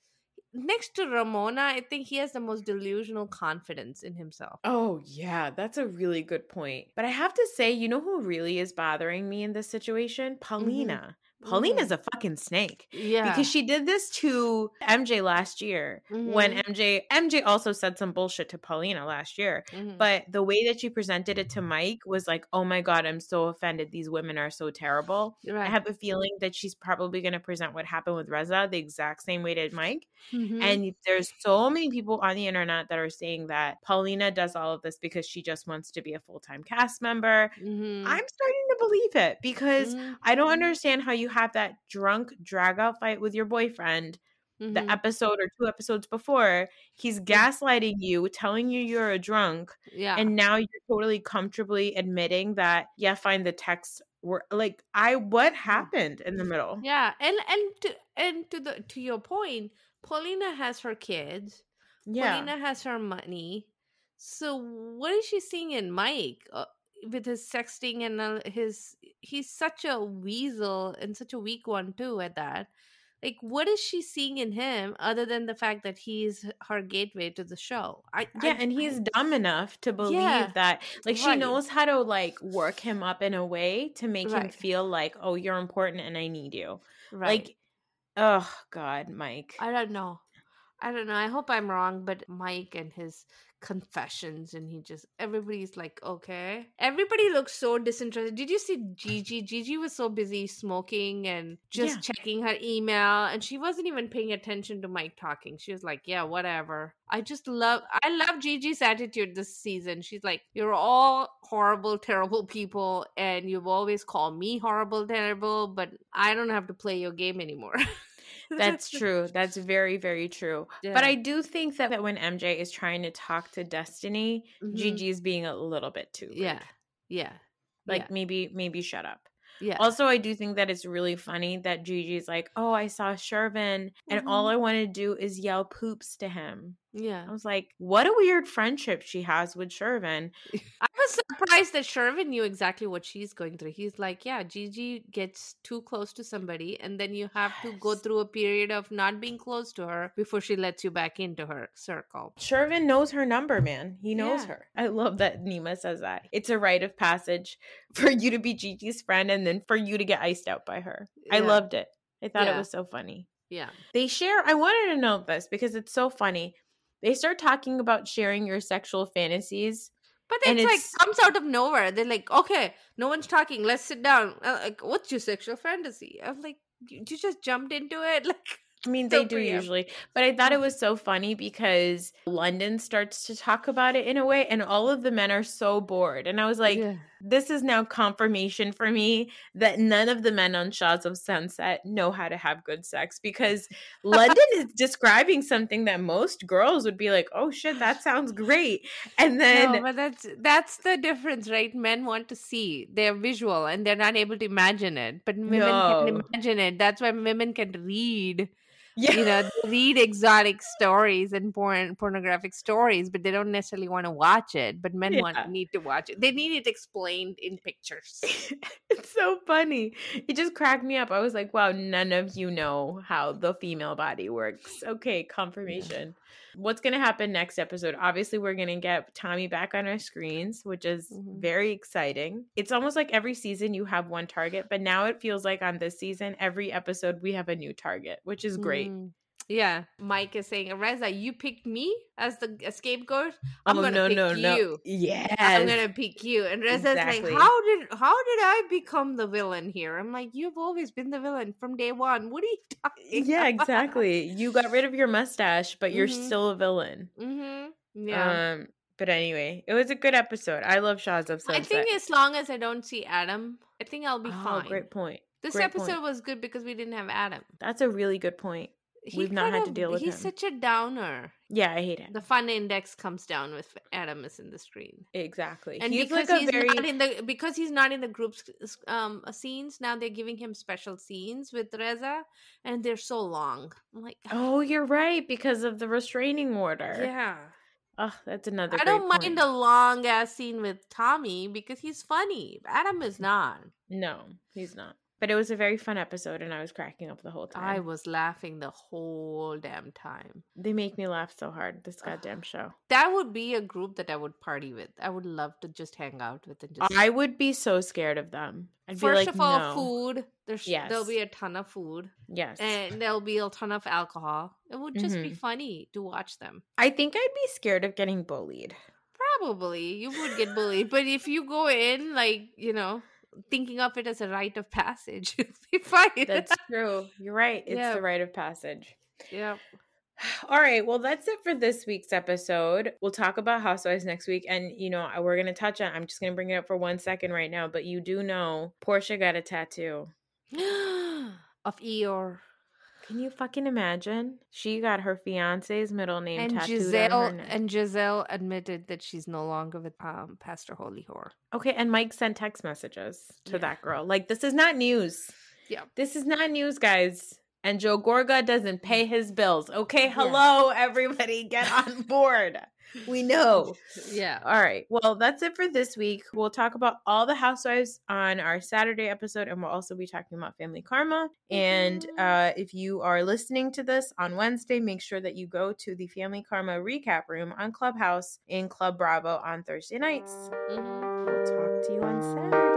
next to Ramona, I think he has the most delusional confidence in himself. Oh, yeah, that's a really good point. But I have to say, you know who really is bothering me in this situation? Mm-hmm. Paulina. Paulina's a fucking snake. Yeah. Because she did this to MJ last year when Mhm. MJ MJ also said some bullshit to Paulina last year. Mhm. But the way that she presented it to Mike was like, "Oh my god, I'm so offended. These women are so terrible." I have a feeling that she's probably going to present what happened with Reza the exact same way to Mike. Mhm. And there's so many people on the internet that are saying that Paulina does all of this because she just wants to be a full time cast member. Mhm. I'm starting to believe it because Mhm. I don't understand how you have that drunk drag out fight with your boyfriend the Mhm. episode or two episodes before. He's gaslighting you, telling you you're a drunk, yeah. and now you're totally comfortably admitting that, yeah, fine, the texts were like, I, what happened in the middle? yeah. And and to and to the to your point, Paulina has her kids. Yeah. Paulina has her money. So what is she seeing in Mike uh, with his sexting and uh, his? He's such a weasel and such a weak one too. At that, like, what is she seeing in him other than the fact that he's her gateway to the show? I Yeah, I- and he's I- dumb enough to believe Yeah, that like she knows how to like work him up in a way to make him feel like, "Oh, you're important and I need you." right. Like oh god, Mike. I don't know. I don't know. I hope I'm wrong, but Mike and his confessions and he just everybody's like okay. Everybody looks so disinterested. Did you see gigi? Gigi was so busy smoking and just Yeah. checking her email and she wasn't even paying attention to mike talking. She was like yeah whatever. I just love i love gigi's attitude this season. She's like you're all horrible terrible people and you've always called me horrible terrible but i don't have to play your game anymore That's true. That's very, very true. But I do think that, that when MJ is trying to talk to Destiny, Mhm. Gigi is being a little bit too rude. yeah yeah Like yeah. maybe, maybe shut up. yeah Also, I do think that it's really funny that Gigi's like, "Oh, I saw Shervin, and all Mhm. I want to do is yell poops to him." Yeah I was like, "What a weird friendship she has with Shervin." I was surprised that Shervin knew exactly what she's going through. He's like, yeah, Gigi gets too close to somebody, and then you have to go through a period of not being close to her before she lets you back into her circle. Shervin knows her number, man. He knows Yeah. her. I love that Nima says that. It's a rite of passage for you to be Gigi's friend and then for you to get iced out by her. I loved it. I thought it was so funny. Yeah. They share, I wanted to note this because it's so funny. They start talking about sharing your sexual fantasies. But And it's like comes out of nowhere. They're like, okay, no one's talking. Let's sit down. Uh, Like, what's your sexual fantasy? I'm like, you, you just jumped into it. Like, I mean, they do usually, but I thought it was so funny because London starts to talk about it in a way, and all of the men are so bored. And I was like, yeah. This is now confirmation for me that none of the men on Shahs of Sunset know how to have good sex because London is describing something that most girls would be like, oh shit, that sounds great. And then no, but that's that's the difference, right? Men want to see they're visual and they're not able to imagine it, but women No. can imagine it. That's why women can read, yeah, you know, they read exotic stories and porn pornographic stories, but they don't necessarily want to watch it. But men want need to watch it. They need it explained in pictures. it's so funny. It just cracked me up. I was like, wow, none of you know how the female body works. Okay, confirmation. What's going to happen next episode? Obviously, we're going to get Tommy back on our screens, which is Mhm. very exciting. It's almost like every season you have one target, but now it feels like on this season, every episode we have a new target, which is great. Mm. Yeah, Mike is saying, Reza, you picked me as the scapegoat. I'm oh, gonna no, pick no, no. you. Yes. I'm gonna pick you. And Reza's Exactly. like, How did how did I become the villain here? I'm like, You've always been the villain from day one. What are you talking Yeah, about? exactly. You got rid of your mustache, but you're Mhm. still a villain. Mm-hmm. Yeah. Um, but anyway, it was a good episode. I love Shahs of I think as long as I don't see Adam, I think I'll be oh, fine. great point. This great episode point. was good because we didn't have Adam. That's a really good point. We've not had to deal with He's him. such a downer. Yeah, I hate him. The fun index comes down with Adam is in the screen. Exactly. and he's because like a he's very not in the because he's not in the group's um scenes now they're giving him special scenes with Reza and they're so long i'm like Oh, you're right because of the restraining order. yeah Oh, that's another. i don't point. mind a long ass scene with tommy because he's funny adam is not No, he's not. But it was a very fun episode, and I was cracking up the whole time. i was laughing the whole damn time They make me laugh so hard. This goddamn show. that would be a group that i would party with i would love to just hang out with and just I would be so scared of them. I'd first be like, of all no. food there's yes. there'll be a ton of food Yes. and there'll be a ton of alcohol. It would just be Mhm. funny to watch them. I think I'd be scared of getting bullied. Probably you would get bullied, but if you go in like you know thinking of it as a rite of passage, you'll be fine. That's true. You're right. It's Yeah. the rite of passage. yeah. All right. Well, that's it for this week's episode. We'll talk about Housewives next week. And, you know, we're going to touch on, I'm just going to bring it up for one second right now, but you do know Portia got a tattoo. of Eeyore Can you fucking imagine? She got her fiance's middle name and tattooed Giselle on her neck. and Giselle admitted that she's no longer with um, Pastor Holy Whore. okay. And Mike sent text messages to Yeah. that girl. Like, this is not news. Yeah. This is not news, guys. And Joe Gorga doesn't pay his bills. Okay. Yeah. Hello, everybody. Get on board. We know. Yeah. All right. Well, that's it for this week. We'll talk about all the housewives on our Saturday episode, and we'll also be talking about family karma. And Mhm. uh, if you are listening to this on Wednesday, make sure that you go to the family karma recap room on Clubhouse in Club Bravo on Thursday nights. Mhm. We'll talk to you on Saturday.